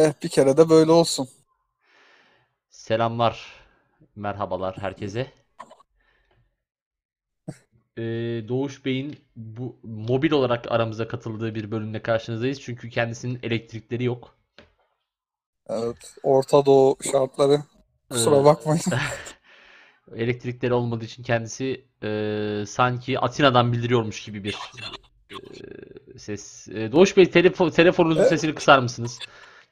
Eh bir kere de böyle olsun. Selamlar, merhabalar herkese. Ee, Doğuş Bey'in bu mobil olarak aramıza katıldığı bir bölümle karşınızdayız. Çünkü kendisinin elektrikleri yok. Evet. Orta Doğu şartları. Kusura Ee, bakmayın. Elektrikleri olmadığı için kendisi e, sanki Atina'dan bildiriyormuş gibi bir e, ses. E, Doğuş Bey telefon, telefonunuzun E- sesini kısar mısınız?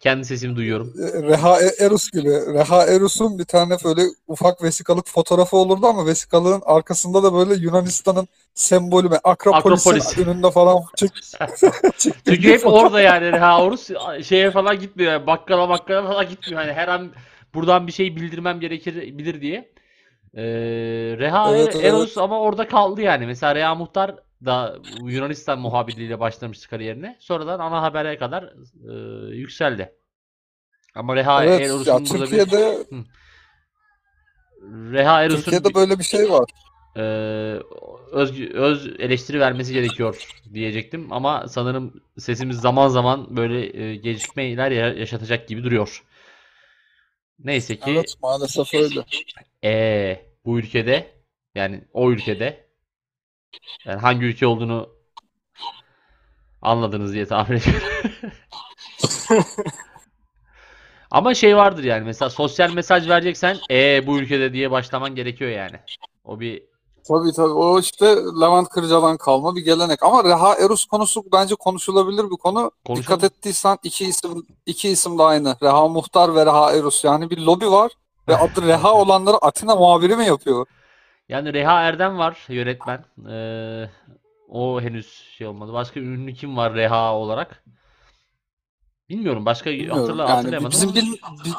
Kendi sesimi duyuyorum. Reha E- Erus gibi. Reha Erus'un bir tane böyle ufak vesikalık fotoğrafı olurdu ama vesikalığın arkasında da böyle Yunanistan'ın sembolü ve Akropolis'in Akropolis. önünde falan çık Çünkü hep orada yani Reha Orus şeye falan gitmiyor. Yani bakkala bakkala falan gitmiyor. Hani her an buradan bir şey bildirmem gerekir bilir diye. Ee, Reha Evet, Er- evet. Eros ama orada kaldı yani. Mesela Reha Muhtar da Yunanistan muhabirliğiyle başlamıştı kariyerine. Sonradan ana habere kadar e, yükseldi. Ama Reha Evet, Eros'un burada bir Türkiye'de Reha Eros'un Türkiye'de böyle bir şey var. e, öz, öz eleştiri vermesi gerekiyor diyecektim ama sanırım sesimiz zaman zaman böyle e, gecikmeler ya- yaşatacak gibi duruyor. Neyse ki Evet, maalesef öyle. e, bu ülkede yani o ülkede yani hangi ülke olduğunu anladınız diye tahmin ediyorum. Ama şey vardır yani mesela sosyal mesaj vereceksen e bu ülkede diye başlaman gerekiyor yani. O bir Tabii tabii. O işte Levent Kırca'dan kalma bir gelenek. Ama Reha Erus konusu bence konuşulabilir bir konu. Konuşalım. Dikkat ettiysen iki isim iki isim de aynı. Reha Muhtar ve Reha Erus. Yani bir lobi var ve adı Reha olanları Atina muhabiri mi yapıyor? Yani Reha Erdem var yönetmen. Ee, o henüz şey olmadı. Başka ünlü kim var Reha olarak? Bilmiyorum. Başka Bilmiyorum. hatırla Yani hatırlayamadım. bizim bil, bi-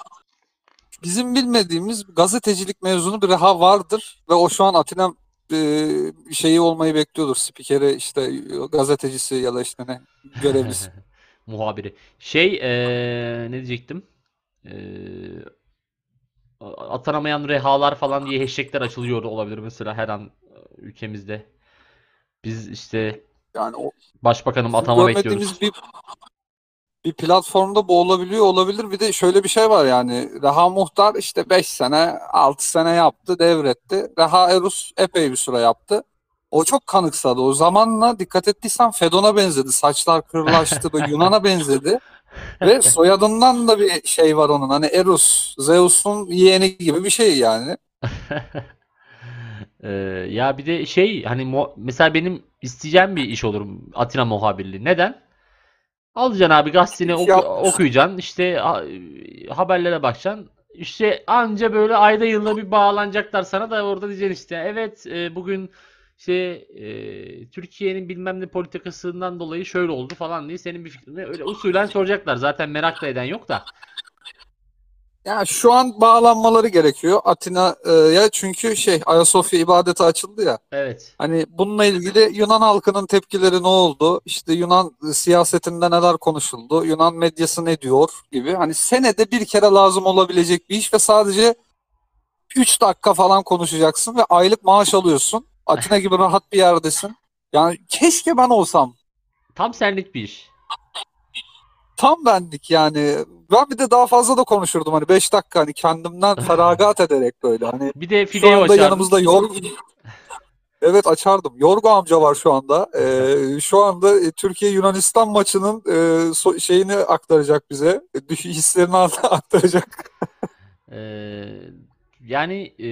bizim bilmediğimiz gazetecilik mezunu bir Reha vardır ve o şu an Atina e, şeyi olmayı bekliyordur. Spikeri işte gazetecisi ya da işte ne görevlisi. Muhabiri. Şey ee, ne diyecektim? Ee, atanamayan rehalar falan diye hashtagler açılıyor olabilir mesela her an e, ülkemizde. Biz işte Yani o başbakanım atama bekliyoruz. bir bir platformda bu olabiliyor olabilir. Bir de şöyle bir şey var yani Reha Muhtar işte 5 sene 6 sene yaptı devretti. Reha Erus epey bir süre yaptı. O çok kanıksadı. O zamanla dikkat ettiysen Fedon'a benzedi. Saçlar kırlaştı. Yunan'a benzedi. Ve soyadından da bir şey var onun. Hani Erus, Zeus'un yeğeni gibi bir şey yani. Ee, ya bir de şey hani mesela benim isteyeceğim bir iş olur Atina muhabirliği. Neden? Alacaksın abi gazeteni oku- Ya- okuyacaksın işte ha- haberlere bakacaksın. İşte anca böyle ayda yılda bir bağlanacaklar sana da orada diyeceksin işte evet e, bugün işte e, Türkiye'nin bilmem ne politikasından dolayı şöyle oldu falan diye senin bir fikrini öyle usulen soracaklar. Zaten merak da eden yok da. Ya şu an bağlanmaları gerekiyor Atina'ya çünkü şey Ayasofya ibadeti açıldı ya. Evet. Hani bununla ilgili Yunan halkının tepkileri ne oldu? İşte Yunan siyasetinde neler konuşuldu? Yunan medyası ne diyor gibi. Hani senede bir kere lazım olabilecek bir iş ve sadece 3 dakika falan konuşacaksın ve aylık maaş alıyorsun. Atina gibi rahat bir yerdesin. Yani keşke ben olsam. Tam senlik bir iş. Tam benlik yani. Ben bir de daha fazla da konuşurdum hani 5 dakika hani kendimden feragat ederek böyle hani Bir de Şu Fideo anda açardın. yanımızda Yorgo Evet açardım. Yorgo amca var şu anda. Ee, şu anda e, Türkiye Yunanistan maçının e, so- şeyini aktaracak bize. E, Hislerini aktaracak. Ee, yani e,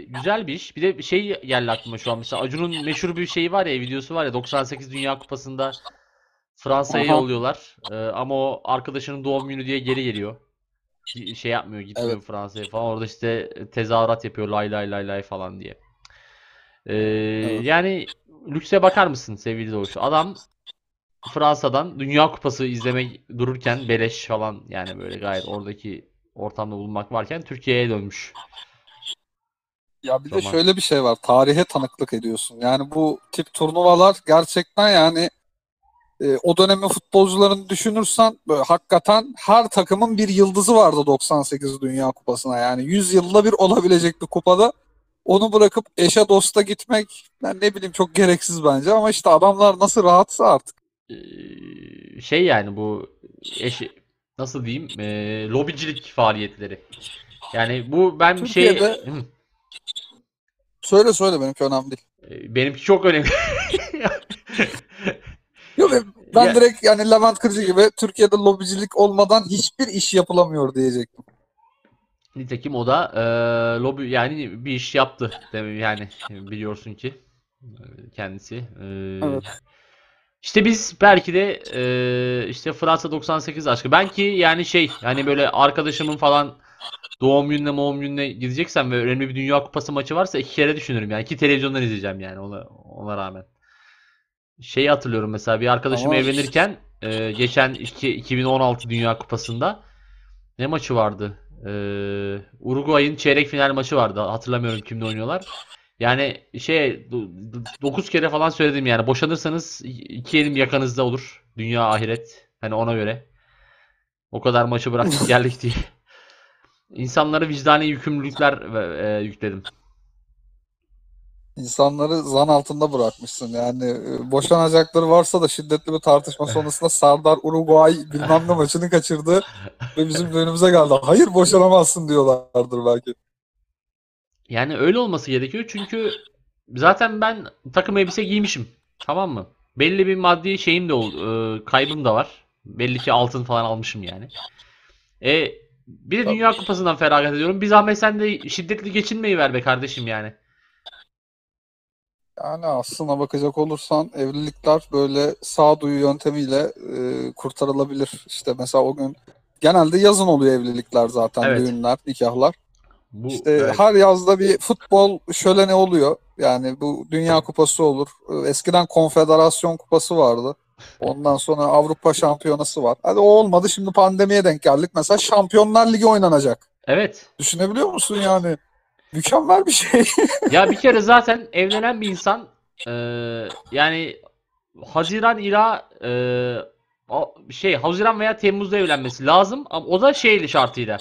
güzel bir iş. Bir de şey geldi aklıma şu an. Mesela Acun'un meşhur bir şeyi var ya, videosu var ya 98 Dünya Kupası'nda Fransa'ya Aha. yolluyorlar. Ee, ama o arkadaşının doğum günü diye geri geliyor. Şey yapmıyor, gitmiyor Evet. Fransa'ya falan. Orada işte tezahürat yapıyor lay lay lay lay falan diye. Ee, yani lükse bakar mısın sevgili Doğuş? Adam Fransa'dan Dünya Kupası izlemek dururken beleş falan yani böyle gayet oradaki ortamda bulunmak varken Türkiye'ye dönmüş. Ya bir de Zaman. şöyle bir şey var. Tarihe tanıklık ediyorsun. Yani bu tip turnuvalar gerçekten yani e, o dönemin futbolcularını düşünürsen böyle hakikaten her takımın bir yıldızı vardı 98 Dünya Kupası'na. Yani 100 yılda bir olabilecek bir kupada onu bırakıp eşe dosta gitmek ben ne bileyim çok gereksiz bence ama işte adamlar nasıl rahatsa artık. Ee, şey yani bu eş nasıl diyeyim e, lobicilik faaliyetleri. Yani bu ben bir şey. Söyle söyle benimki önemli değil. E, benimki çok önemli. Yok ben, ben Ya- direkt yani Levent Kırcı gibi Türkiye'de lobicilik olmadan hiçbir iş yapılamıyor diyecektim. Nitekim o da e, lobi yani bir iş yaptı demem yani biliyorsun ki e, kendisi. E, Evet. İşte biz belki de e, işte Fransa 98 aşkı. Ben ki yani şey hani böyle arkadaşımın falan doğum gününe doğum gününe gideceksem ve önemli bir Dünya Kupası maçı varsa iki kere düşünürüm yani. iki televizyondan izleyeceğim yani ona, ona rağmen. Şeyi hatırlıyorum mesela bir arkadaşım Ama- evlenirken e, geçen iki- 2016 Dünya Kupası'nda ne maçı vardı? E, Uruguay'ın çeyrek final maçı vardı. Hatırlamıyorum kimle oynuyorlar. Yani şey 9 kere falan söyledim yani boşanırsanız iki elim yakanızda olur. Dünya ahiret. Hani ona göre. O kadar maçı bıraktık geldik diye. İnsanlara vicdani yükümlülükler e, yükledim. İnsanları zan altında bırakmışsın. Yani e, boşanacakları varsa da şiddetli bir tartışma sonrasında Sardar Uruguay bilmem ne maçını kaçırdı ve bizim önümüze geldi. Hayır boşanamazsın diyorlardır belki. Yani öyle olması gerekiyor çünkü zaten ben takım elbise giymişim. Tamam mı? Belli bir maddi şeyim de oldu. e, kaybım da var. Belli ki altın falan almışım yani. E bir de Tabii. Dünya Kupası'ndan feragat ediyorum. Bir zahmet sen de şiddetli geçinmeyi ver be kardeşim yani. Yani aslına bakacak olursan evlilikler böyle sağduyu yöntemiyle e, kurtarılabilir. İşte mesela o gün genelde yazın oluyor evlilikler zaten Evet. düğünler, nikahlar. Bu İşte evet. her yazda bir futbol şöleni oluyor. Yani bu Dünya Kupası olur. Ee, Eskiden Konfederasyon Kupası vardı. Ondan sonra Avrupa Şampiyonası var. Hadi o olmadı. Şimdi pandemiye denk geldik. Mesela Şampiyonlar Ligi oynanacak. Evet. Düşünebiliyor musun yani? Mükemmel bir şey. Ya bir kere zaten evlenen bir insan e, yani Haziran ila e, şey Haziran veya Temmuz'da evlenmesi lazım ama o da şeyli şartıyla.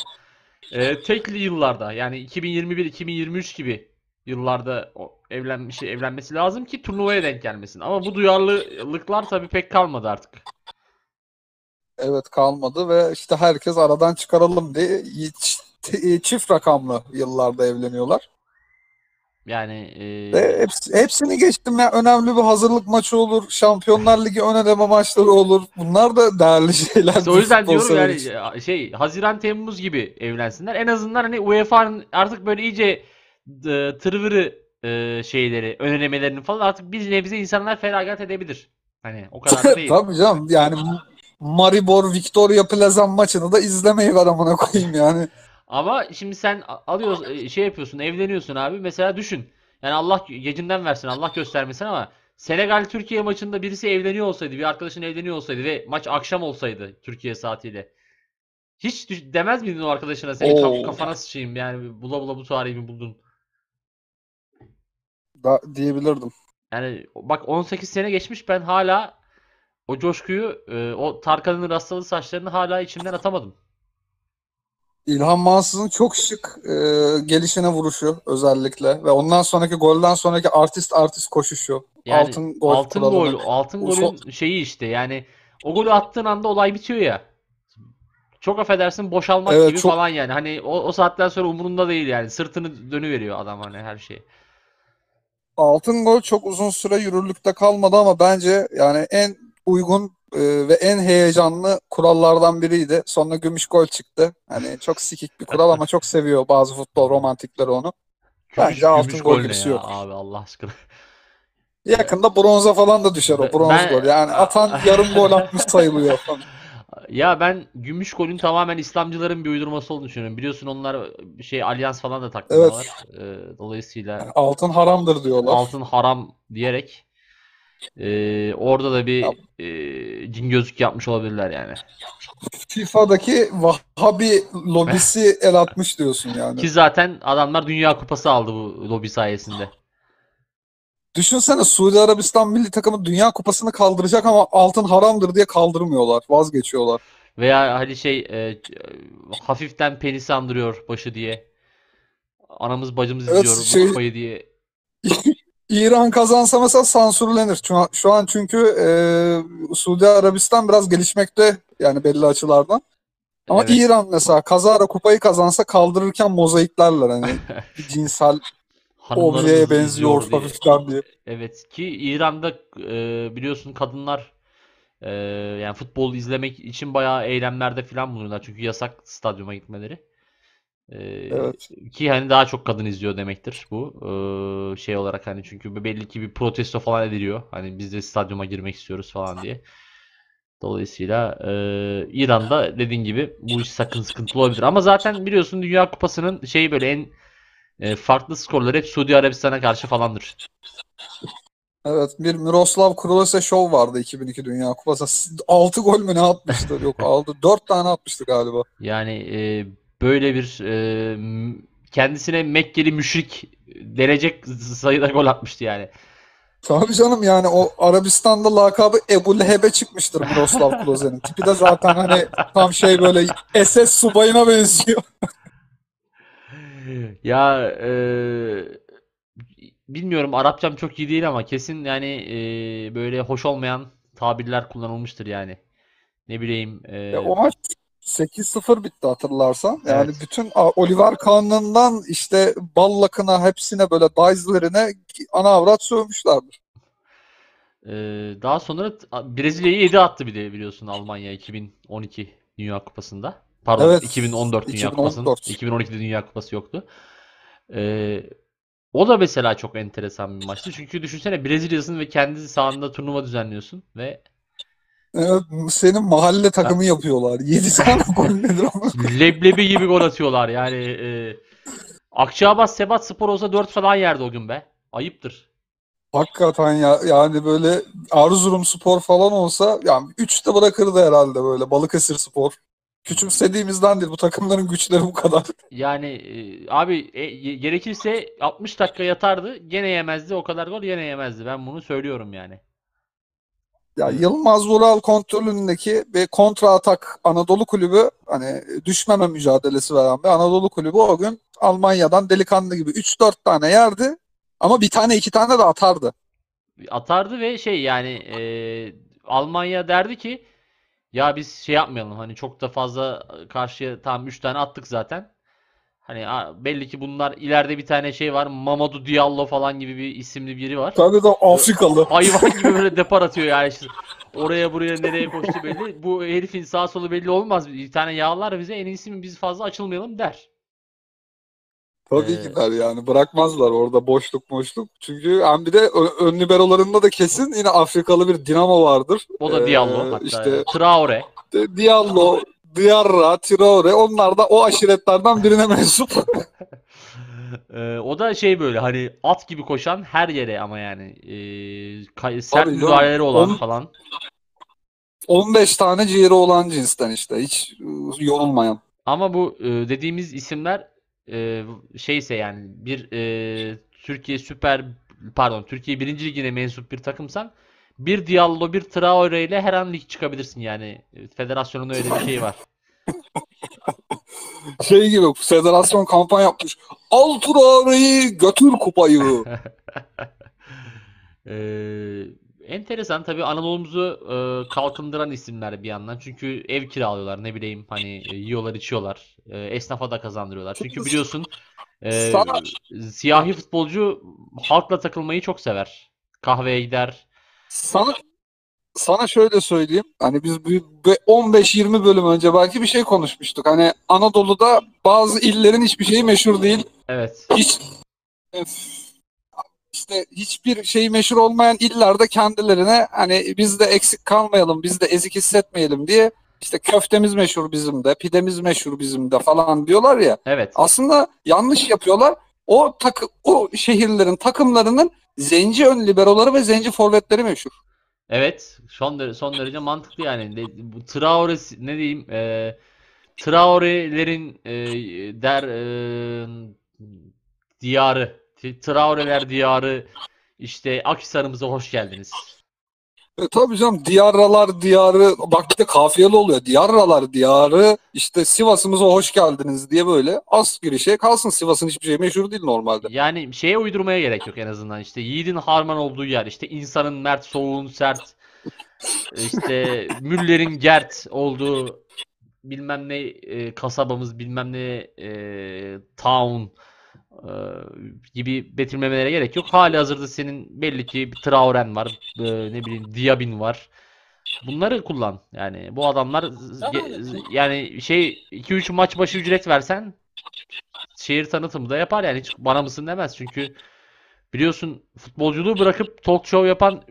E, tekli yıllarda yani 2021-2023 gibi yıllarda evlenmiş evlenmesi lazım ki turnuvaya denk gelmesin. Ama bu duyarlılıklar tabii pek kalmadı artık. Evet kalmadı ve işte herkes aradan çıkaralım diye ç- çift rakamlı yıllarda evleniyorlar. Yani e, Ve hepsi, hepsini geçtim ya. Önemli bir hazırlık maçı olur. Şampiyonlar Ligi ön eleme maçları olur. Bunlar da değerli şeyler. İşte o yüzden diyorum yani için. şey Haziran Temmuz gibi evlensinler. En azından hani UEFA'nın artık böyle iyice e, tırvırı e, şeyleri, önlemelerini falan artık bir nebze insanlar feragat edebilir. Hani o kadar da değil. Tabii canım yani Maribor Victoria Plazan maçını da izlemeyi ver amına koyayım yani. Ama şimdi sen alıyorsun e, şey yapıyorsun, evleniyorsun abi. Mesela düşün. Yani Allah gecinden versin, Allah göstermesin ama Senegal Türkiye maçında birisi evleniyor olsaydı, bir arkadaşın evleniyor olsaydı ve maç akşam olsaydı Türkiye saatiyle. Hiç düş- demez miydin o arkadaşına senin Oo. kafana sıçayım yani bula bula bu tarihi mi buldun? Da, diyebilirdim. Yani bak 18 sene geçmiş ben hala o coşkuyu, e, o Tarkan'ın rastlalı saçlarını hala içimden atamadım. İlhan Mansız'ın çok şık e, gelişine vuruşu özellikle ve ondan sonraki golden sonraki artist artist koşuşu. Yani altın gol altın kuralını. gol, altın golün şeyi işte yani o golü attığın anda olay bitiyor ya. Çok affedersin boşalmak Evet, gibi çok- falan yani. Hani o, o saatten sonra umurunda değil yani. Sırtını dönüveriyor adam hani her şey. Altın gol çok uzun süre yürürlükte kalmadı ama bence yani en uygun e, ve en heyecanlı kurallardan biriydi. Sonra gümüş gol çıktı. Hani çok sikik bir kural ama çok seviyor bazı futbol romantikleri onu. Bence Gümüş- altın gümüş gol birisi yok. abi Allah aşkına. Yakında bronza falan da düşer o bronz ben- gol. Yani atan yarım gol atmış sayılıyor falan. Ya ben gümüş golün tamamen İslamcıların bir uydurması olduğunu düşünüyorum. Biliyorsun onlar şey alyans falan da takmıyorlar. Ee, dolayısıyla Altın haramdır diyorlar. altın haram diyerek ee, orada da bir ee, cin gözlük yapmış olabilirler yani. FIFA'daki Vahabi lobisi el atmış diyorsun yani. Ki zaten adamlar Dünya Kupası aldı bu lobi sayesinde. Düşünsene Suudi Arabistan milli takımı Dünya Kupası'nı kaldıracak ama altın haramdır diye kaldırmıyorlar. Vazgeçiyorlar. Veya hani şey ee, hafiften penisi andırıyor başı diye. Anamız bacımız Evet, izliyor bu şey- kupayı diye. İran kazansa mesela sansürlenir. Şu an, şu an çünkü e, Suudi Arabistan biraz gelişmekte yani belli açılardan. Ama Evet. İran mesela kazara kupayı kazansa kaldırırken mozaiklerler hani cinsel objeye benziyor izliyor diye. hafiften diye. Evet ki İran'da e, biliyorsun kadınlar e, yani futbol izlemek için bayağı eylemlerde falan bulunuyorlar. Çünkü yasak stadyuma gitmeleri. E, Evet. Ki hani daha çok kadın izliyor demektir bu. E, şey olarak hani çünkü belli ki bir protesto falan ediliyor. Hani biz de stadyuma girmek istiyoruz falan diye. Dolayısıyla e, İran'da dediğin gibi bu iş sakın sıkıntılı olabilir. Ama zaten biliyorsun Dünya Kupası'nın şeyi böyle en e, farklı skorları hep Suudi Arabistan'a karşı falandır. Evet bir Miroslav Klose show vardı 2002 Dünya Kupası. 6 gol mü ne atmıştı? Yok aldı. 4 tane atmıştı galiba. Yani e, böyle bir e, kendisine Mekkeli müşrik denecek sayıda gol atmıştı yani. Tabii canım yani o Arabistan'da lakabı Ebu Leheb'e çıkmıştır Miroslav Klose'nin. Tipi de zaten hani tam şey böyle SS subayına benziyor. Ya e, bilmiyorum Arapçam çok iyi değil ama kesin yani e, böyle hoş olmayan tabirler kullanılmıştır yani. Ne bileyim Ya o maç 8-0 bitti hatırlarsan. Yani Evet. bütün a, Oliver Kahn'ından işte Ballak'ına hepsine böyle Dajs'lerine ana avrat sövmüşlerdir. e, daha sonra t- Brezilya'yı 7 attı bir de biliyorsun Almanya 2012 Dünya Kupası'nda. Pardon Evet, 2014 Dünya Kupası'nın 2014. 2012'de Dünya Kupası yoktu. E, o da mesela çok enteresan bir maçtı. Çünkü düşünsene Brezilya'sın ve kendi sahanda turnuva düzenliyorsun ve Evet, senin mahalle takımı yapıyorlar. 7 tane gol nedir ama? Leblebi gibi gol atıyorlar yani. E, Akçaabat Sebat Spor olsa 4 falan yerdi o gün be. Ayıptır. Hakikaten ya yani böyle Erzurum Spor falan olsa yani 3'te bırakırdı herhalde böyle Balıkesir Spor. Küçümsediğimizden değil bu takımların güçleri bu kadar. Yani e, abi e, gerekirse 60 dakika yatardı gene yemezdi o kadar gol gene yemezdi. Ben bunu söylüyorum yani. Ya. Yılmaz Vural kontrolündeki ve kontra atak Anadolu Kulübü hani düşmeme mücadelesi veren bir Anadolu Kulübü o gün Almanya'dan delikanlı gibi 3-4 tane yerdi ama bir tane iki tane de atardı. Atardı ve şey yani e, Almanya derdi ki ya biz şey yapmayalım hani çok da fazla karşıya tam 3 tane attık zaten. Hani belli ki bunlar ileride bir tane şey var Mamadou Diallo falan gibi bir isimli biri var. Tabii de Afrikalı. Hayvan gibi böyle depar atıyor yani işte. Oraya buraya nereye koştu belli. Bu herifin sağ solu belli olmaz. Bir tane yağlar bize en iyisi mi biz fazla açılmayalım der. Tabii Ee, ki der yani bırakmazlar orada boşluk boşluk. Çünkü hem bir de ö- ön liberolarında da kesin yine Afrikalı bir Dinamo vardır. O da Ee, Diallo hatta. işte Traore. De- Diallo, Diarra, Traore onlar da o aşiretlerden birine mensup. Ee, o da şey böyle hani at gibi koşan her yere ama yani ee, kay- sert canım. müdahaleleri olan On- falan. 15 tane ciğeri olan cinsten işte hiç ıı, yorulmayan. Ama bu e, dediğimiz isimler e, şeyse yani bir e, Türkiye Süper pardon Türkiye 1. Ligi'ne mensup bir takımsan bir Diallo bir Traore ile her an lig çıkabilirsin yani. Federasyonun öyle bir şeyi var. Şey gibi federasyon kampanya yapmış. Al Traore'yi götür kupayı. Ee, enteresan tabii Anadolu'muzu e, kalkındıran isimler bir yandan. Çünkü ev kiralıyorlar ne bileyim hani e, yiyorlar içiyorlar. E, esnafa da kazandırıyorlar. Çünkü biliyorsun e, Sana- siyahi futbolcu halkla takılmayı çok sever. Kahveye gider. Sana sana şöyle söyleyeyim. Hani biz bir bir 15-20 bölüm önce belki bir şey konuşmuştuk. Hani Anadolu'da bazı illerin hiçbir şeyi meşhur değil. Evet. hiç işte hiçbir şey meşhur olmayan illerde kendilerine hani biz de eksik kalmayalım, biz de ezik hissetmeyelim diye işte köftemiz meşhur bizim de, pidemiz meşhur bizim de falan diyorlar ya. Evet. Aslında yanlış yapıyorlar. O takı o şehirlerin takımlarının zenci ön liberoları ve zenci forvetleri meşhur. Evet. Son derece, son derece mantıklı yani. Bu Traore ne diyeyim? E, Traore'lerin e, der e, diyarı. Traore'ler diyarı işte Akhisar'ımıza hoş geldiniz. E, tabii canım Diyarralar diyarı bak bir de kafiyeli oluyor. Diyarralar diyarı işte Sivas'ımıza hoş geldiniz diye böyle az girişe kalsın. Sivas'ın hiçbir şey meşhur değil normalde. Yani şeye uydurmaya gerek yok en azından. İşte yiğidin harman olduğu yer. işte insanın mert, soğuğun sert. işte Müller'in gert olduğu bilmem ne e, kasabamız bilmem ne e, town e, gibi betimlemelere gerek yok. Hali hazırda senin belli ki bir Traoren var, e, ne bileyim Diabin var. Bunları kullan. Yani bu adamlar yani şey 2-3 maç başı ücret versen şehir tanıtımı da yapar yani hiç bana mısın demez. Çünkü biliyorsun futbolculuğu bırakıp talk show yapan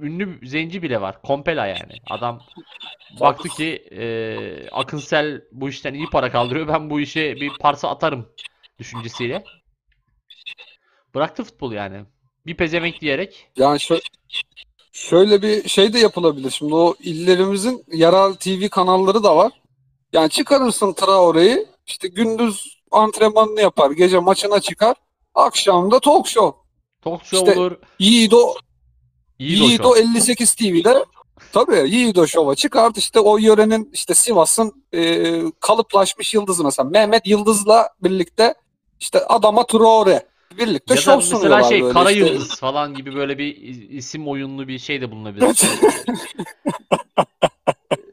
ünlü zenci bile var. Kompela yani. Adam baktı ki e, Akınsel bu işten iyi para kaldırıyor. Ben bu işe bir parça atarım düşüncesiyle. Bıraktı futbolu yani. Bir pezevenk diyerek. Yani şö- şöyle bir şey de yapılabilir. Şimdi o illerimizin yerel TV kanalları da var. Yani çıkarırsın Traore'yi işte gündüz antrenmanını yapar, gece maçına çıkar, akşam da talk show. Talk show İşte olur. Yiğido, İyi Yiğido 58 TV'de tabii Yiğido Show'a çıkart işte o yörenin işte Sivas'ın e, kalıplaşmış yıldızı mesela Mehmet Yıldız'la birlikte işte adama Traore birlikte Ya da şov mesela sunuyorlar şey böyle Kara işte. Yıldız falan gibi böyle bir i- isim oyunlu bir şey de bulunabilir.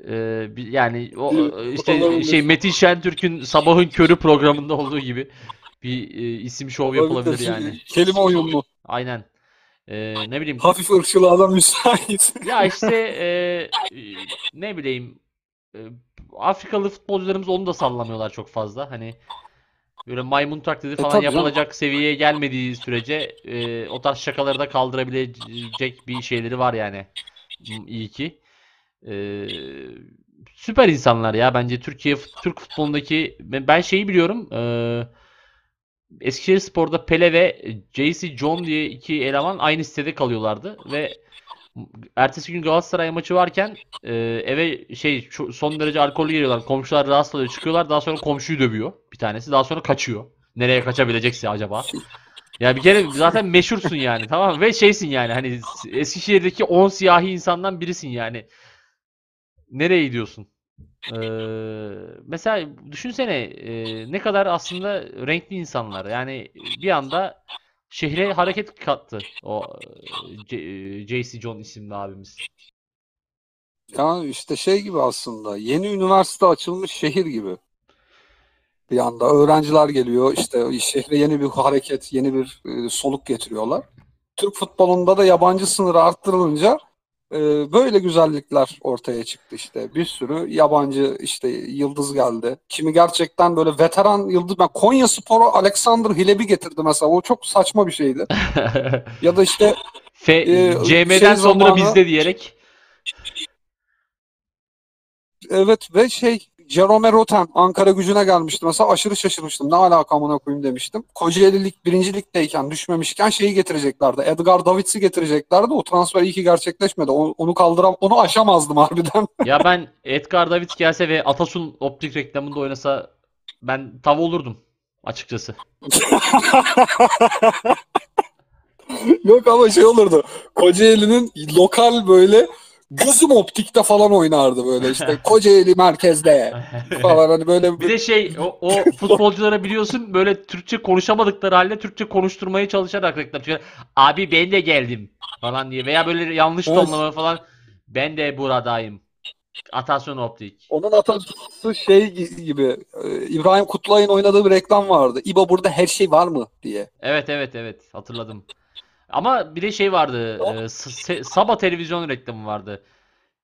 Ee, bir- yani o işte Olabilir. şey Metin Şentürk'ün Sabahın Körü programında olduğu gibi bir e, isim şov yapılabilir yani. Kelime oyunlu. Aynen. Ee, ne bileyim. Hafif ırkçılığa da müsait. Ya işte e, e, ne bileyim e, Afrikalı futbolcularımız onu da sallamıyorlar çok fazla. Hani böyle maymun taklidi falan E, tabii canım. yapılacak seviyeye gelmediği sürece e, o tarz şakaları da kaldırabilecek bir şeyleri var yani. İyi ki. E, süper insanlar ya bence Türkiye fut- Türk futbolundaki ben ben şeyi biliyorum. E, Eskişehirspor'da Pele ve JC John diye iki eleman aynı sitede kalıyorlardı ve ertesi gün Galatasaray maçı varken e, eve şey son derece alkollü geliyorlar. Komşular rahatsız oluyor. Çıkıyorlar. Daha sonra komşuyu dövüyor bir tanesi. Daha sonra kaçıyor. Nereye kaçabilecekse acaba. Ya bir kere zaten meşhursun yani tamam? Ve şeysin yani hani Eskişehir'deki 10 siyahi insandan birisin yani. Nereye gidiyorsun? Ee, mesela düşünsene e, ne kadar aslında renkli insanlar. Yani bir anda şehre hareket kattı o e, JC John isimli abimiz. Yani işte şey gibi aslında yeni üniversite açılmış şehir gibi. Bir anda öğrenciler geliyor işte şehre yeni bir hareket, yeni bir e, soluk getiriyorlar. Türk futbolunda da yabancı sınırı arttırılınca e, böyle güzellikler ortaya çıktı işte. Bir sürü yabancı işte yıldız geldi. Kimi gerçekten böyle veteran yıldız. Ben Konya Spor'a Alexander Hilebi getirdi mesela. O çok saçma bir şeydi. Ya da işte Fe, Ee, CM'den şey sonra zamanı- bizde diyerek. Evet ve şey Jerome Roten Ankara gücüne gelmişti. Mesela aşırı şaşırmıştım. Ne alaka amına koyayım demiştim. Kocaeli Lig birinci ligdeyken düşmemişken şeyi getireceklerdi. Edgar Davids'i getireceklerdi. O transfer iyi ki gerçekleşmedi. Onu, onu kaldıram onu aşamazdım harbiden. Ya ben Edgar Davids gelse ve Atasun optik reklamında oynasa ben tav olurdum açıkçası. Yok ama şey olurdu. Kocaeli'nin lokal böyle gözüm optikte falan oynardı böyle işte Kocaeli merkezde falan hani böyle Bir de şey o, o futbolculara biliyorsun böyle Türkçe konuşamadıkları halde Türkçe konuşturmaya çalışarak reklam çıkıyor. Abi ben de geldim falan diye veya böyle yanlış Evet. tonlama falan. Ben de buradayım. Atasyon Optik. Onun atası şey gibi e, İbrahim Kutluay'ın oynadığı bir reklam vardı. İbo burada her şey var mı diye. Evet evet evet hatırladım. Ama bir de şey vardı. E, S- Se- Saba televizyon reklamı vardı.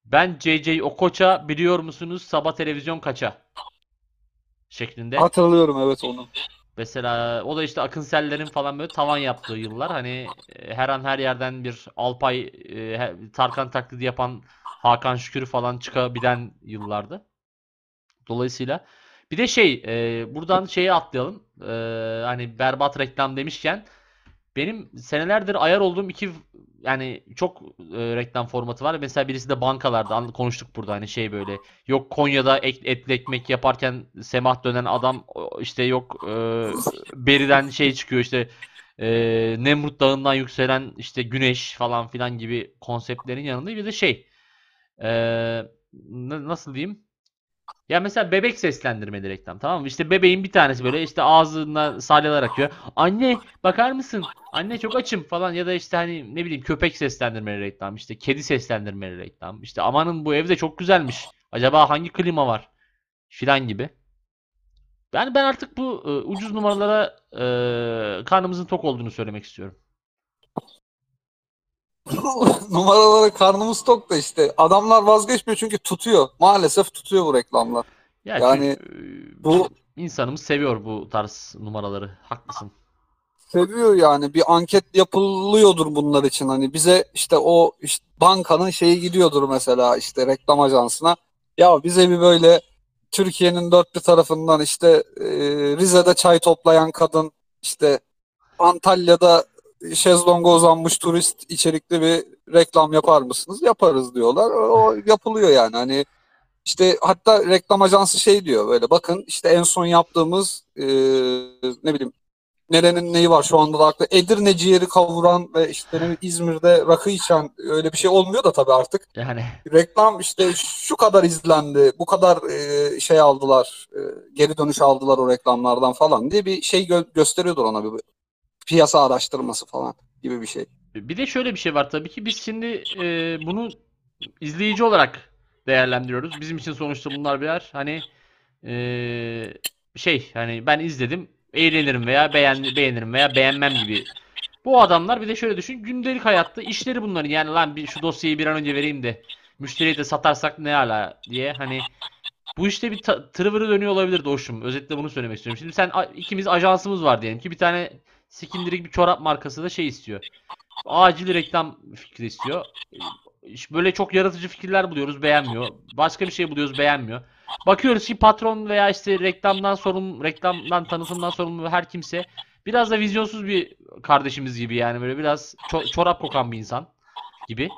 Ben JJ Okocha biliyor musunuz? Saba televizyon kaça? Şeklinde. Hatırlıyorum evet onu. Mesela o da işte Akınsellerin falan böyle tavan yaptığı yıllar. Hani e, her an her yerden bir Alpay, e, he- Tarkan taklidi yapan Hakan Şükür falan çıkabilen yıllardı. Dolayısıyla bir de şey e, buradan şeye atlayalım. E, hani berbat reklam demişken benim senelerdir ayar olduğum iki yani çok e, reklam formatı var. Mesela birisi de bankalarda an- konuştuk burada hani şey böyle yok Konya'da ek, etli ekmek yaparken semah dönen adam işte yok e, beriden şey çıkıyor işte e, Nemrut Dağı'ndan yükselen işte güneş falan filan gibi konseptlerin yanında bir de şey e, na- nasıl diyeyim ya mesela bebek seslendirmeli reklam tamam mı? İşte bebeğin bir tanesi böyle işte ağzından salyalar akıyor. Anne bakar mısın? Anne çok açım falan ya da işte hani ne bileyim köpek seslendirmeli reklam işte kedi seslendirmeli reklam. İşte amanın bu evde çok güzelmiş. Acaba hangi klima var? filan gibi. Yani ben artık bu e, ucuz numaralara e, karnımızın tok olduğunu söylemek istiyorum. Numaralara karnımız tok da işte. Adamlar vazgeçmiyor çünkü tutuyor. Maalesef tutuyor bu reklamlar. Ya Yani çünkü, bu- e, insanımız seviyor bu tarz numaraları. Haklısın. Seviyor yani. Bir anket yapılıyordur bunlar için. Hani bize işte o işte bankanın şeyi gidiyordur mesela işte reklam ajansına. Ya bize bir böyle Türkiye'nin dört bir tarafından işte e, Rize'de çay toplayan kadın işte Antalya'da şezlonga uzanmış turist içerikli bir reklam yapar mısınız? Yaparız diyorlar. O yapılıyor yani. Hani işte hatta reklam ajansı şey diyor böyle bakın işte en son yaptığımız e, ne bileyim nerenin neyi var şu anda da aklı Edirne ciğeri kavuran ve işte ne İzmir'de rakı içen öyle bir şey olmuyor da tabii artık. Yani Reklam işte şu kadar izlendi, bu kadar e, şey aldılar, e, geri dönüş aldılar o reklamlardan falan diye bir şey gö- gösteriyordur ona bir piyasa araştırması falan gibi bir şey. Bir de şöyle bir şey var tabii ki biz şimdi e, bunu izleyici olarak değerlendiriyoruz. Bizim için sonuçta bunlar birer hani e, şey hani ben izledim eğlenirim veya beğen, beğenirim veya beğenmem gibi. Bu adamlar bir de şöyle düşün gündelik hayatta işleri bunların yani lan bir şu dosyayı bir an önce vereyim de müşteriye de satarsak ne ala diye hani bu işte bir tırıvırı dönüyor olabilir Doğuş'um. Özetle bunu söylemek istiyorum. Şimdi sen ikimiz ajansımız var diyelim ki bir tane sikindirik bir çorap markası da şey istiyor. Acil reklam fikri istiyor. Böyle çok yaratıcı fikirler buluyoruz, beğenmiyor. Başka bir şey buluyoruz, beğenmiyor. Bakıyoruz ki patron veya işte reklamdan sorumlu, reklamdan tanıtımdan sorumlu her kimse biraz da vizyonsuz bir kardeşimiz gibi yani böyle biraz ço- çorap kokan bir insan gibi.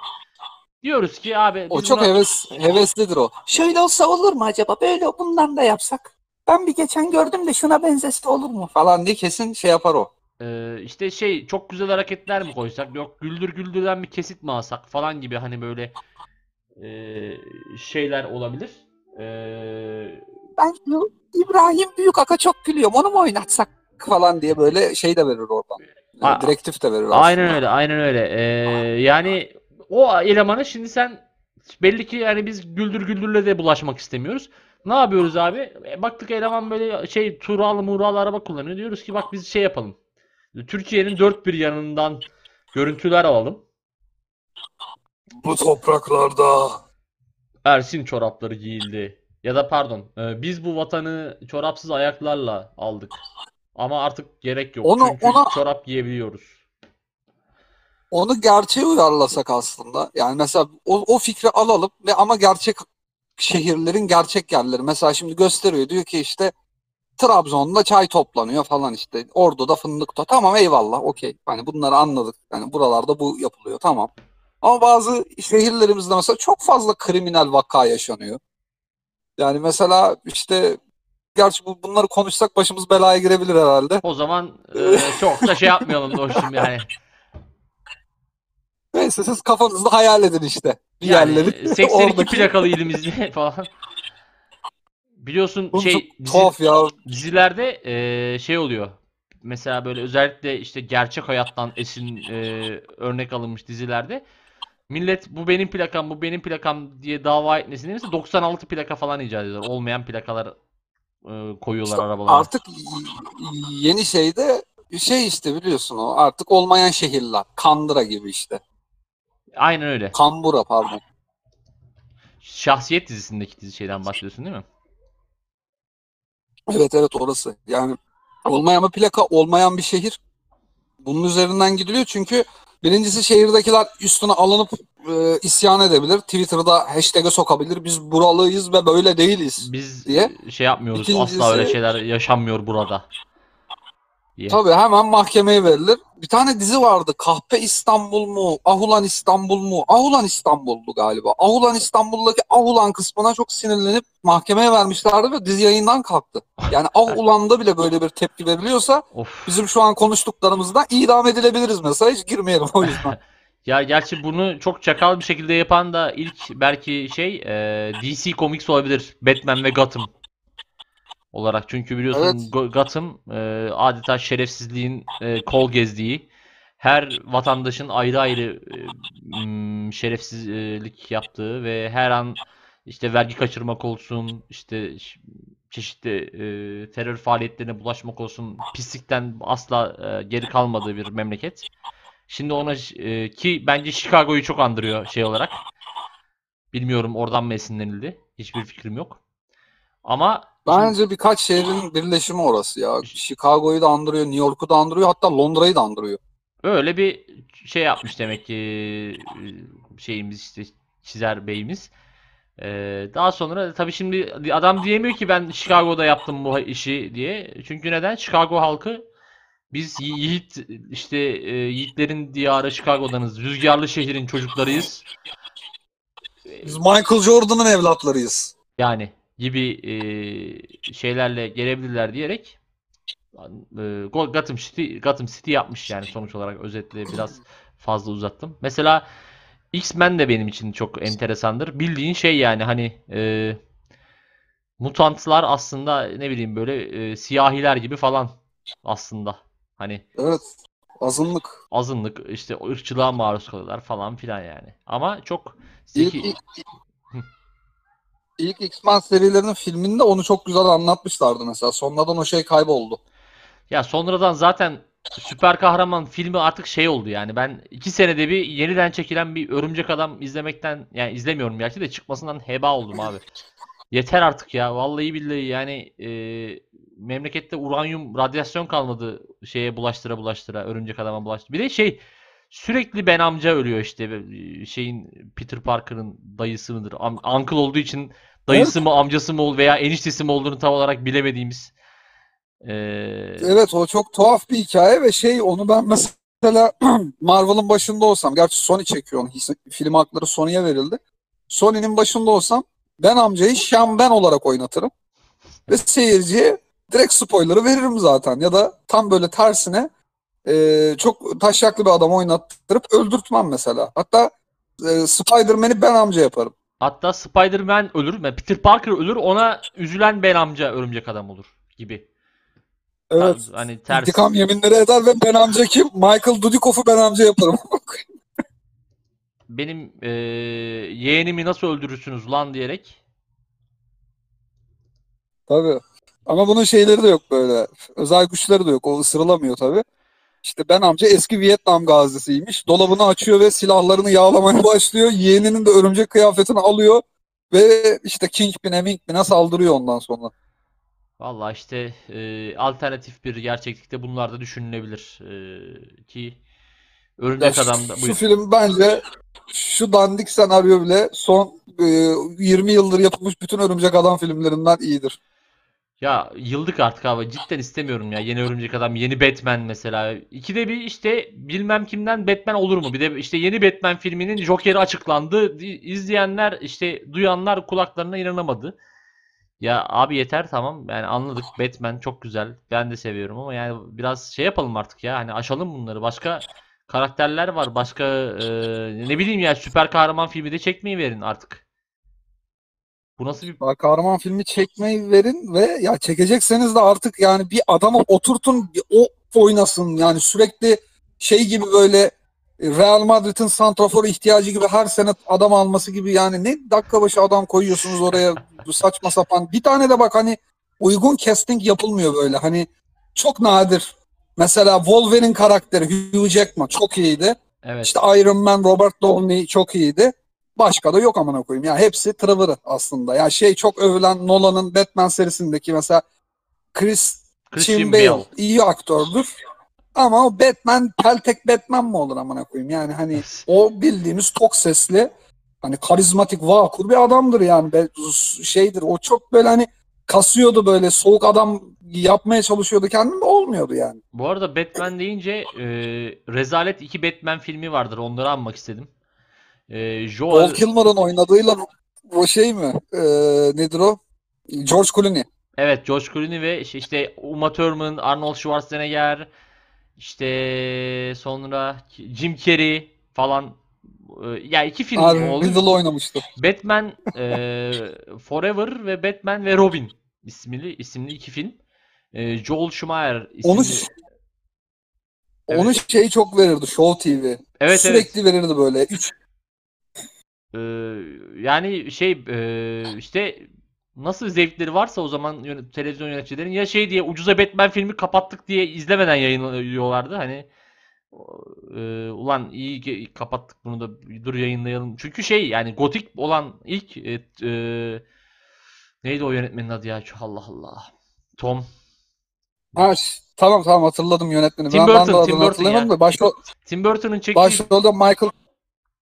Diyoruz ki abi O çok buna- heves heveslidir o. Şöyle olsa olur mu acaba? Böyle bundan da yapsak. Ben bir geçen gördüm de şuna benzese olur mu? falan diye kesin şey yapar o. Ee, işte şey çok güzel hareketler mi koysak yok güldür güldürden bir kesit mi alsak falan gibi hani böyle ee, şeyler olabilir. Ee, Ben şu İbrahim Büyükak'a çok gülüyorum. Onu mu oynatsak? falan diye böyle şey de verir oradan. Yani A- direktif de verir aslında. aynen öyle aynen öyle. Ee, yani o elemanı şimdi sen belli ki yani biz güldür güldürle de bulaşmak istemiyoruz. Ne yapıyoruz abi? E, baktık eleman böyle şey Turalı Muralı araba kullanıyor. Diyoruz ki bak biz şey yapalım. Türkiye'nin dört bir yanından görüntüler alalım. Bu topraklarda Ersin çorapları giyildi. Ya da pardon, e, biz bu vatanı çorapsız ayaklarla aldık. Ama artık gerek yok. Onu- Çünkü ona- çorap giyebiliyoruz. onu gerçeğe uyarlasak aslında. Yani mesela o, o fikri alalım ve ama gerçek şehirlerin gerçek yerleri. Mesela şimdi gösteriyor diyor ki işte Trabzon'da çay toplanıyor falan işte. Ordu'da fındık to. Tamam eyvallah okey. Hani bunları anladık. Yani buralarda bu yapılıyor tamam. Ama bazı şehirlerimizde mesela çok fazla kriminal vaka yaşanıyor. Yani mesela işte gerçi bu, bunları konuşsak başımız belaya girebilir herhalde. O zaman e, çok da şey yapmayalım dostum yani. Neyse siz kafanızda hayal edin işte. Bir Yani yerleri. 82 Oradaki- plakalı ilimizde falan. Biliyorsun Oğlum şey çok tuhaf ya. dizilerde e, şey oluyor. Mesela böyle özellikle işte gerçek hayattan esin e, örnek alınmış dizilerde millet bu benim plakam bu benim plakam diye dava etmesini mesela 96 plaka falan icat ediyorlar. Olmayan plakalar e, koyuyorlar İşte arabalara. Artık yeni şeyde şey işte biliyorsun o artık olmayan şehirler. Kandıra gibi işte. Aynen öyle. Kambura pardon. Şahsiyet dizisindeki dizi şeyden bahsediyorsun değil mi? Evet evet orası. Yani olmayan bir plaka, olmayan bir şehir. Bunun üzerinden gidiliyor çünkü birincisi şehirdekiler üstüne alınıp e, isyan edebilir. Twitter'da hashtag'e sokabilir. Biz buralıyız ve böyle değiliz. Biz Diye. şey yapmıyoruz. İkincisi- Asla öyle şeyler yaşanmıyor burada. Diye. Tabii hemen mahkemeye verilir. Bir tane dizi vardı. Kahpe İstanbul mu? Ahulan İstanbul mu? Ahulan İstanbul'du galiba. Ahulan İstanbul'daki Ahulan kısmına çok sinirlenip mahkemeye vermişlerdi ve dizi yayından kalktı. Yani Ahulan'da bile böyle bir tepki veriliyorsa Of. bizim şu an konuştuklarımızdan idam edilebiliriz mesela. Hiç girmeyelim o yüzden. Ya gerçi bunu çok çakal bir şekilde yapan da ilk belki şey e, DC Comics olabilir. Batman ve Gotham olarak. Çünkü biliyorsun Evet. Go- Gotham e, adeta şerefsizliğin e, kol gezdiği, her vatandaşın ayrı ayrı e, şerefsizlik yaptığı ve her an işte vergi kaçırmak olsun, işte çeşitli e, terör faaliyetlerine bulaşmak olsun, pislikten asla e, geri kalmadığı bir memleket. Şimdi ona e, ki bence Chicago'yu çok andırıyor şey olarak. Bilmiyorum oradan mı esinlenildi. Hiçbir fikrim yok. Ama Bence birkaç şehrin birleşimi orası ya. Chicago'yu da andırıyor, New York'u da andırıyor, hatta Londra'yı da andırıyor. Öyle bir şey yapmış demek ki e, şeyimiz işte çizer beyimiz. Ee, daha sonra tabii şimdi adam diyemiyor ki ben Chicago'da yaptım bu işi diye. Çünkü neden? Chicago halkı biz yi- yiğit işte e, yiğitlerin diyarı Chicago'danız. Rüzgarlı şehrin çocuklarıyız. Biz Michael Jordan'ın evlatlarıyız. Yani gibi e, şeylerle gelebilirler diyerek e, Go- Gotham City Gotham City yapmış yani sonuç olarak özetle biraz fazla uzattım. Mesela X-Men de benim için çok enteresandır. Bildiğin şey yani hani e, mutantlar aslında ne bileyim böyle e, siyahiler gibi falan aslında. Hani Evet. Azınlık. azınlık işte ırkçılığa maruz kalıyorlar falan filan yani. Ama çok zeki ilk, ilk X-Men serilerinin filminde onu çok güzel anlatmışlardı mesela. Sonradan o şey kayboldu. Ya sonradan zaten süper kahraman filmi artık şey oldu yani ben iki senede bir yeniden çekilen bir Örümcek Adam izlemekten yani izlemiyorum gerçi de çıkmasından heba oldum abi. Yeter artık ya vallahi billahi yani e, memlekette uranyum radyasyon kalmadı şeye bulaştıra bulaştıra Örümcek Adam'a bulaştı. Bir de şey sürekli Ben amca ölüyor işte e, şeyin Peter Parker'ın dayısı mıdır? Am- uncle olduğu için dayısı mı amcası mı ol veya eniştesi mi olduğunu tam olarak bilemediğimiz. e, Evet o çok tuhaf bir hikaye ve şey onu ben mesela Marvel'ın başında olsam gerçi Sony çekiyor onu film hakları Sony'ye verildi. Sony'nin başında olsam ben amcayı Sean Ben olarak oynatırım ve seyirciye direkt spoiler'ı veririm zaten ya da tam böyle tersine e, çok taşaklı bir adam oynattırıp öldürtmem mesela. Hatta e, Spider-Man'i ben amca yaparım. Hatta Spider-Man ölür. yani Peter Parker ölür. Ona üzülen Ben amca örümcek adam olur gibi. Evet. Hani ters. İntikam yeminleri eder ve ben amca kim? Michael Dudikoff'u ben amca yaparım. Benim eee yeğenimi nasıl öldürürsünüz lan diyerek. Tabii. Ama bunun şeyleri de yok böyle. Özel güçleri de yok. O ısırılamıyor tabii. İşte ben amca eski Vietnam gazisiymiş. Dolabını açıyor ve silahlarını yağlamaya başlıyor. Yeğeninin de örümcek kıyafetini alıyor ve işte Kingpin'e Minkpin'e saldırıyor ondan sonra. Valla işte eee, alternatif bir gerçeklikte bunlar da düşünülebilir. Eee, ki Örümcek Adam da şu film bence şu dandik senaryo bile son e, 20 yıldır yapılmış bütün Örümcek Adam filmlerinden iyidir. Ya yıldık artık abi. Cidden istemiyorum ya. Yeni Örümcek Adam, yeni Batman mesela. İkide bir işte bilmem kimden Batman olur mu? Bir de işte yeni Batman filminin Joker'i açıklandı. İzleyenler işte duyanlar kulaklarına inanamadı. Ya abi yeter tamam. Yani anladık. Batman çok güzel. Ben de seviyorum ama yani biraz şey yapalım artık ya. Hani aşalım bunları. Başka karakterler var. Başka e, ne bileyim ya süper kahraman filmi de çekmeyi verin artık. Bu nasıl bir Daha kahraman filmi çekmeyi verin ve ya çekecekseniz de artık yani bir adamı oturtun bir o oynasın yani sürekli şey gibi böyle e, Real Madrid'in santrafor ihtiyacı gibi her sene adam alması gibi yani ne dakika başı adam koyuyorsunuz oraya bu saçma sapan bir tane de bak hani uygun casting yapılmıyor böyle hani çok nadir. Mesela Wolverine karakteri Hugh Jackman çok iyiydi. evet. İşte Iron Man Robert Downey çok iyiydi. Başka da yok amına koyayım. Ya hepsi Trevor'ı aslında. Ya şey çok övülen Nolan'ın Batman serisindeki mesela Chris Christian Bale Bale. iyi aktördür. Ama o Batman peltek Batman mı olur amına koyayım? Yani hani o bildiğimiz tok sesli hani karizmatik vakur bir adamdır yani. Be- Şeydir o çok böyle hani kasıyordu böyle soğuk adam yapmaya çalışıyordu kendini de olmuyordu yani. Bu arada Batman deyince e, Rezalet 2 Batman filmi vardır. Onları anmak istedim. E, Joel Val Kilmer'ın oynadığıyla o şey mi? Ee, nedir o? George Clooney. evet George Clooney ve işte- işte Uma Thurman, Arnold Schwarzenegger, işte sonra Jim Carrey falan. E, ya iki film Aa, oldu. Riddle oynamıştı. Batman e, Forever ve Batman ve Robin isimli isimli iki film. E, Joel Schumacher Onu isimli. onu şey çok verirdi Show TV. Evet evet. Sürekli verirdi böyle. Üç, Ee, yani şey e, işte nasıl zevkleri varsa o zaman yönet- televizyon yöneticilerin ya şey diye ucuza Batman filmi kapattık diye izlemeden yayınlıyorlardı. Hani e, ulan iyi ki kapattık bunu da dur yayınlayalım. Çünkü şey yani gotik olan ilk e, e, neydi o yönetmenin adı ya? Allah Allah. Tom. Ha, tamam tamam hatırladım yönetmeni. Tim ben, ben de Burton, Tim Burton hatırlayamadım ya. da başrol, Tim Burton'un çektiği başrolde Michael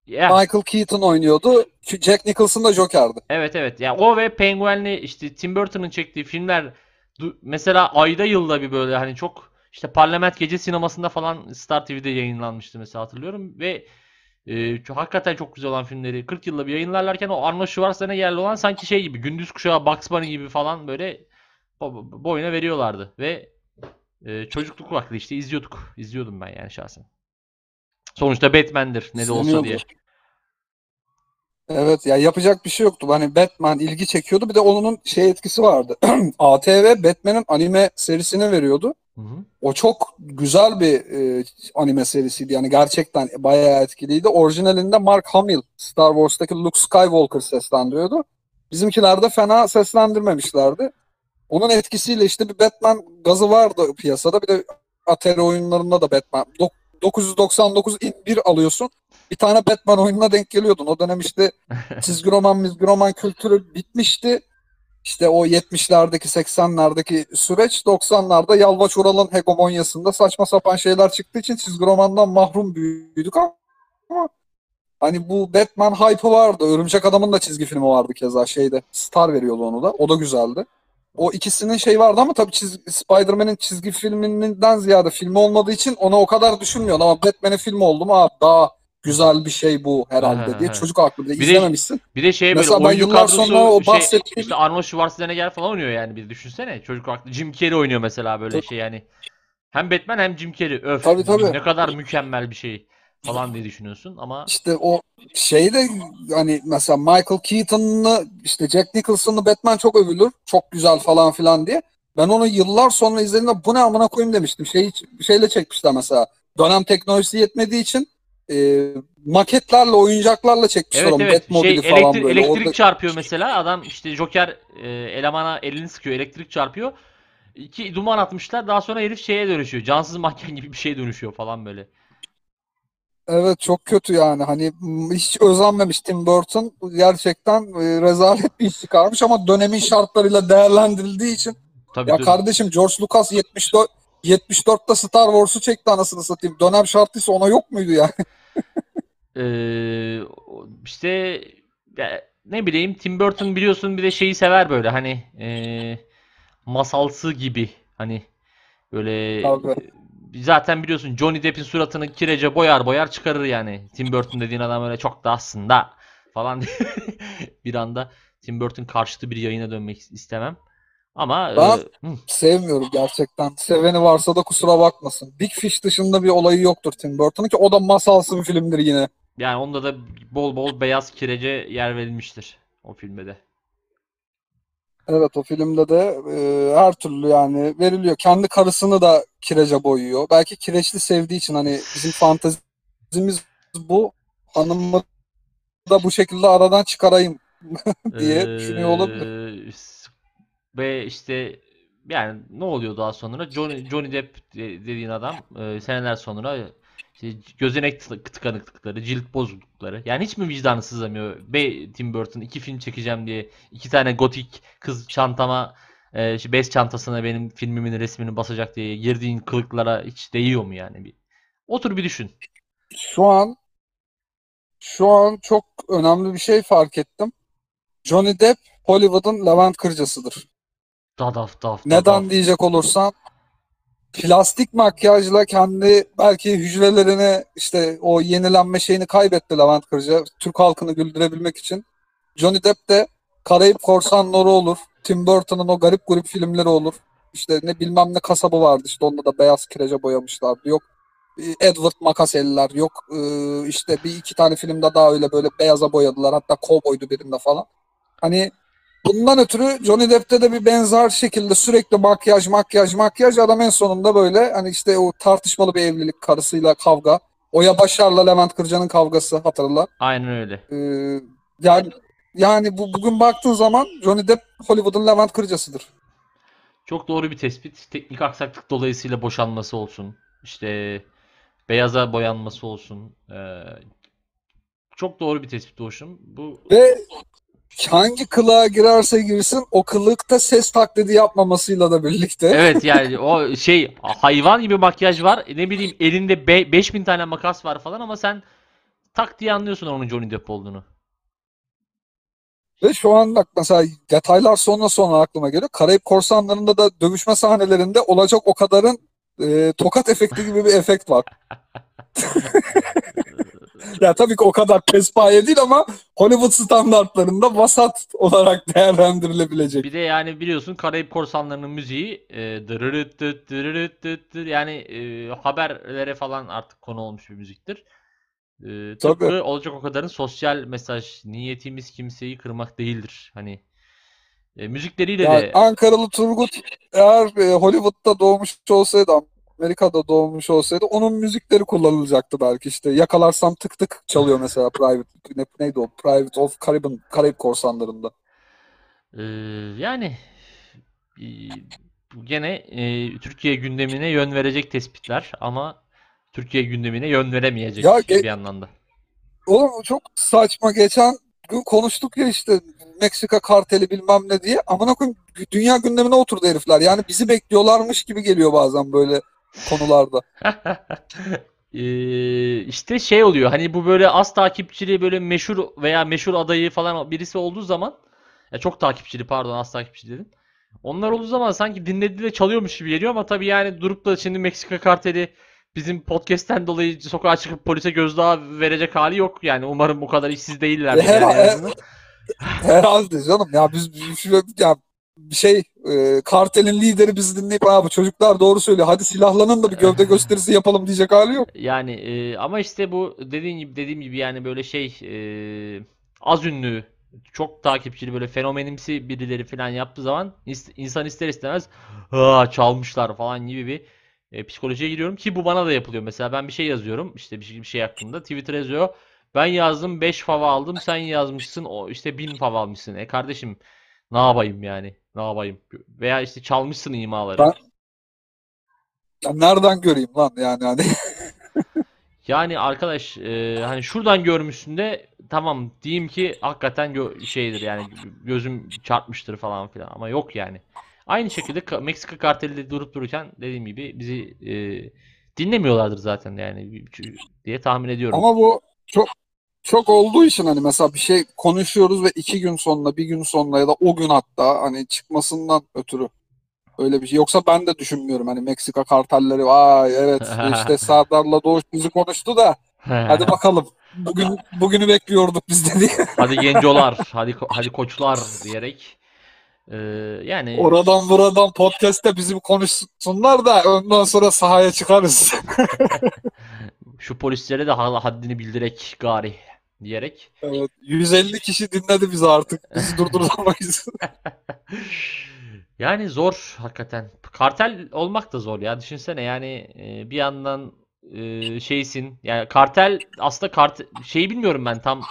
Ya, Michael Keaton oynuyordu. Jack Nicholson da Joker'di. Evet evet. Ya o ve Penguin'li işte Tim Burton'ın çektiği filmler mesela ayda yılda bir böyle hani çok işte Parlament Gece Sineması'nda falan Star TV'de yayınlanmıştı mesela hatırlıyorum ve e, çok, hakikaten çok güzel olan filmleri 40 yılda bir yayınlarlarken o Arnold Schwarzenegger'li olan sanki şey gibi Gündüz Kuşağı Bugs Bunny gibi falan böyle bo- boyuna veriyorlardı ve e, çocukluk vakti işte izliyorduk. İzliyordum ben yani şahsen. Sonuçta Batman'dir ne de olsa diye. Evet ya yapacak bir şey yoktu. Hani Batman ilgi çekiyordu. Bir de onun şey etkisi vardı. ATV Batman'in anime serisini veriyordu. Hı hı. O çok güzel bir e, anime serisiydi. Yani gerçekten bayağı etkiliydi. Orijinalinde Mark Hamill Star Wars'taki Luke Skywalker seslendiriyordu. Bizimkiler de fena seslendirmemişlerdi. Onun etkisiyle işte bir Batman gazı vardı piyasada. Bir de Atari oyunlarında da Batman. Dok- 999 bir alıyorsun. Bir tane Batman oyununa denk geliyordun. O dönem işte çizgi roman, mizgi roman kültürü bitmişti. İşte o 70'lerdeki 80'lerdeki süreç 90'larda Yalvaç Ural'ın hegemonyasında saçma sapan şeyler çıktığı için çizgi romandan mahrum büyüdük ama hani bu Batman hype'ı vardı. Örümcek Adam'ın da çizgi filmi vardı keza şeyde. Star veriyordu onu da. O da güzeldi. O ikisinin şey vardı ama tabii çizgi, Spider-Man'in çizgi filminden ziyade filmi olmadığı için ona o kadar düşünmüyorsun ama Batman'in filmi oldu mu "Aa, daha güzel bir şey bu herhalde diye çocuk aklı bir de Bir de- izlememişsin. Bir de şey böyle Mesela ben oyuncu kadrosu sonra o şey, bahsettiğim- işte Arnold Schwarzenegger falan oynuyor yani bir düşünsene. Çocuk aklı Jim Carrey oynuyor mesela böyle Tabii. şey yani. Hem Batman hem Jim Carrey. Öf. Tabii, tabii. Ne kadar mükemmel bir şey falan diye düşünüyorsun ama İşte o şeyde hani mesela Michael Keaton'lı işte Jack Nicholson'lı Batman çok övülür. Çok güzel falan filan diye. Ben onu yıllar sonra izlediğimde bu ne amına koyayım demiştim. Şey, şeyle çekmişler mesela. Dönem teknolojisi yetmediği için e, maketlerle, oyuncaklarla çekmişler evet onu. evet Batmobile'i şey falan elektrik, böyle. elektrik Orada- çarpıyor mesela adam işte Joker e, elemana elini sıkıyor elektrik çarpıyor. İki duman atmışlar daha sonra herif şeye dönüşüyor. Cansız manken gibi bir şeye dönüşüyor falan böyle. Evet çok kötü yani. Hani hiç özenmemiş Tim Burton. Gerçekten e, rezalet bir iş çıkarmış ama dönemin şartlarıyla değerlendirildiği için Tabii Ya dur- kardeşim George Lucas 74 74'te Star Wars'u çekti anasını satayım. Dönem şartlıysa ona yok muydu yani? Ee, işte ya, ne bileyim Tim Burton biliyorsun bir de şeyi sever böyle hani ee, masalsı gibi hani böyle Tabii. Zaten biliyorsun Johnny Depp'in suratını kirece boyar boyar çıkarır yani. Tim Burton dediğin adam öyle çok da aslında falan bir anda Tim Burton karşıtı bir yayına dönmek istemem. Ama Ben- ee, hı, Sevmiyorum gerçekten. Seveni varsa da kusura bakmasın. Big Fish dışında bir olayı yoktur Tim Burton'un ki o da masalsı bir filmdir yine. yani onda da bol bol beyaz kirece yer verilmiştir o filmde de. Evet o filmde de e, her türlü yani veriliyor. Kendi karısını da kirece boyuyor. Belki kireçli sevdiği için hani bizim fantezimiz bu. Hanımı da bu şekilde aradan çıkarayım diye düşünüyor olabilir. Ee, Ve işte yani ne oluyor daha sonra? Johnny, Johnny Depp de- dediğin adam e, seneler sonra işte gözenek tık- tıkanıklıkları, cilt bozuklukları. Yani hiç mi vicdanı sızlamıyor? Be Tim Burton iki film çekeceğim diye iki tane gotik kız çantama e, işte bez çantasına benim filmimin resmini basacak diye girdiğin kılıklara hiç değiyor mu yani bir? Otur bir düşün. Şu an şu an çok önemli bir şey fark ettim. Johnny Depp Hollywood'un Levent Kırcası'dır. Dadaf daf Neden dadaf. diyecek olursan plastik makyajla kendi belki hücrelerini işte o yenilenme şeyini kaybetti Levent Kırca. Türk halkını güldürebilmek için. Johnny Depp de Karayip Korsanları olur. Tim Burton'un o garip grup filmleri olur. İşte ne bilmem ne kasabı vardı işte onda da beyaz kirece boyamışlardı. Yok e, Edward Makaseller yok e, işte bir iki tane filmde daha öyle böyle beyaza boyadılar. Hatta kovboydu birinde falan. Hani bundan ötürü Johnny Depp'te de bir benzer şekilde sürekli makyaj makyaj makyaj adam en sonunda böyle hani işte o tartışmalı bir evlilik karısıyla kavga. Oya Başar'la Levent Kırca'nın kavgası hatırla. Aynen öyle. Ee, Yani yani bu bugün baktığın zaman Johnny Depp Hollywood'un Levent Kırcası'dır. Çok doğru bir tespit. Teknik aksaklık dolayısıyla boşanması olsun. İşte beyaza boyanması olsun. Ee, çok doğru bir tespit Doğuş'um. Bu Ve hangi kılığa girerse girsin o kılıkta ses taklidi yapmamasıyla da birlikte. Evet yani o şey hayvan gibi makyaj var. Ne bileyim elinde be- 5000 tane makas var falan ama sen tak diye anlıyorsun onun Johnny Depp olduğunu. Ve şu an bak mesela detaylar sonra sonra aklıma geliyor. Karayip Korsanları'nda da dövüşme sahnelerinde olacak o kadarın e, tokat efekti gibi bir efekt var. ya tabii ki o kadar pespaye değil ama Hollywood standartlarında vasat olarak değerlendirilebilecek. Bir de yani biliyorsun Karayip Korsanları'nın müziği e, dırırıt dıt dırırıt dıt yani e, haberlere falan artık konu olmuş bir müziktir. E, tıpkı Tabii. olacak o kadarın sosyal mesaj niyetimiz kimseyi kırmak değildir. Hani e, müzikleriyle Yani de Ankaralı Turgut eğer e, Hollywood'da doğmuş olsaydı, Amerika'da doğmuş olsaydı onun müzikleri kullanılacaktı belki işte. Yakalarsam tık tık çalıyor mesela Private ne, neydi o? Private of Caribbean Karayip Korsanları'nda. e, yani e, gene e, Türkiye gündemine yön verecek tespitler ama Türkiye gündemine yön veremeyecek Ya bir yandan da. Oğlum çok saçma. Geçen gün konuştuk ya işte Meksika karteli bilmem ne diye. Amına koyayım dünya gündemine oturdu herifler. Yani bizi bekliyorlarmış gibi geliyor bazen böyle konularda. Ee, işte şey oluyor hani bu böyle az takipçili böyle meşhur veya meşhur adayı falan birisi olduğu zaman ya çok takipçili pardon az takipçili dedim. Onlar olduğu zaman sanki dinlediği de çalıyormuş gibi geliyor ama tabii yani durup da şimdi Meksika karteli bizim podcast'ten dolayı sokağa çıkıp polise gözdağı verecek hali yok. Yani umarım bu kadar işsiz değiller. Her- yani azından. Herhalde canım. Ya biz biz şu- ya şey e, kartelin lideri bizi dinleyip abi çocuklar doğru söylüyor. Hadi silahlanın da bir gövde gösterisi yapalım diyecek hali yok. Yani e, ama işte bu dediğin gibi dediğim gibi yani böyle şey e, az ünlü çok takipçili böyle fenomenimsi birileri falan yaptığı zaman insan ister istemez ha çalmışlar falan gibi bir e, psikolojiye giriyorum ki bu bana da yapılıyor. Mesela ben bir şey yazıyorum işte bir şey, bir şey hakkında Twitter yazıyor. Ben yazdım 5 fava aldım sen yazmışsın o işte 1000 fava almışsın. E kardeşim ne yapayım yani ne yapayım veya işte çalmışsın imaları. Ben- Ya nereden göreyim lan yani hani. Yani arkadaş e, hani şuradan görmüşsün de tamam diyeyim ki hakikaten gö- şeydir yani gözüm çarpmıştır falan filan ama yok yani. Aynı şekilde Ka- Meksika karteli de durup dururken dediğim gibi bizi e, dinlemiyorlardır zaten yani diye tahmin ediyorum. Ama bu çok çok olduğu için hani mesela bir şey konuşuyoruz ve iki gün sonra bir gün sonra ya da o gün hatta hani çıkmasından ötürü öyle bir şey. Yoksa ben de düşünmüyorum hani Meksika kartelleri vay evet işte Serdar'la Doğuş bizi konuştu da hadi bakalım bugün bugünü bekliyorduk biz de diye. Hadi gencolar, hadi hadi koçlar diyerek e, yani Oradan buradan podcast'te bizim konuşsunlar da ondan sonra sahaya çıkarız. şu polislere de ha- haddini bildirek gari diyerek Evet, 150 kişi dinledi bizi artık. Bizi durduramayız. Yani zor hakikaten. Kartel olmak da zor ya. Düşünsene yani e, bir yandan e, şeysin. Yani kartel aslında kart şeyi bilmiyorum ben tam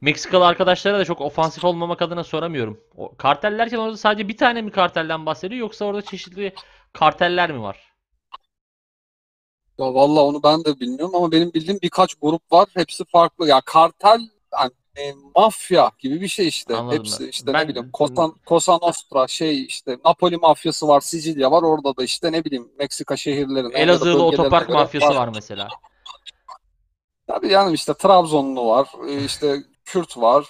Meksikalı arkadaşlara da çok ofansif olmamak adına soramıyorum. O, kartel derken orada sadece bir tane mi kartelden bahsediyor yoksa orada çeşitli karteller mi var? Ya vallahi onu ben de bilmiyorum ama benim bildiğim birkaç grup var. Hepsi farklı. Ya kartel yani e, mafya gibi bir şey işte. Anladım Hepsi ben. işte Ben- ne bileyim Cosa, Cosa Nostra şey işte Napoli mafyası var, Sicilya var. Orada da işte ne bileyim Meksika da Elazığlı otopark mafyası var mesela. Tabii yani işte Trabzonlu var, e, işte Kürt var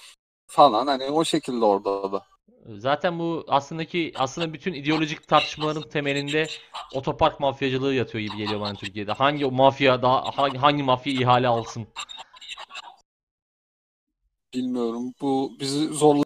falan hani o şekilde orada da. Zaten bu aslındaki aslında bütün ideolojik tartışmaların temelinde otopark mafyacılığı yatıyor gibi geliyor bana Türkiye'de. Hangi mafya daha hangi, hangi mafya ihale alsın? Bilmiyorum. Bu bizi zorla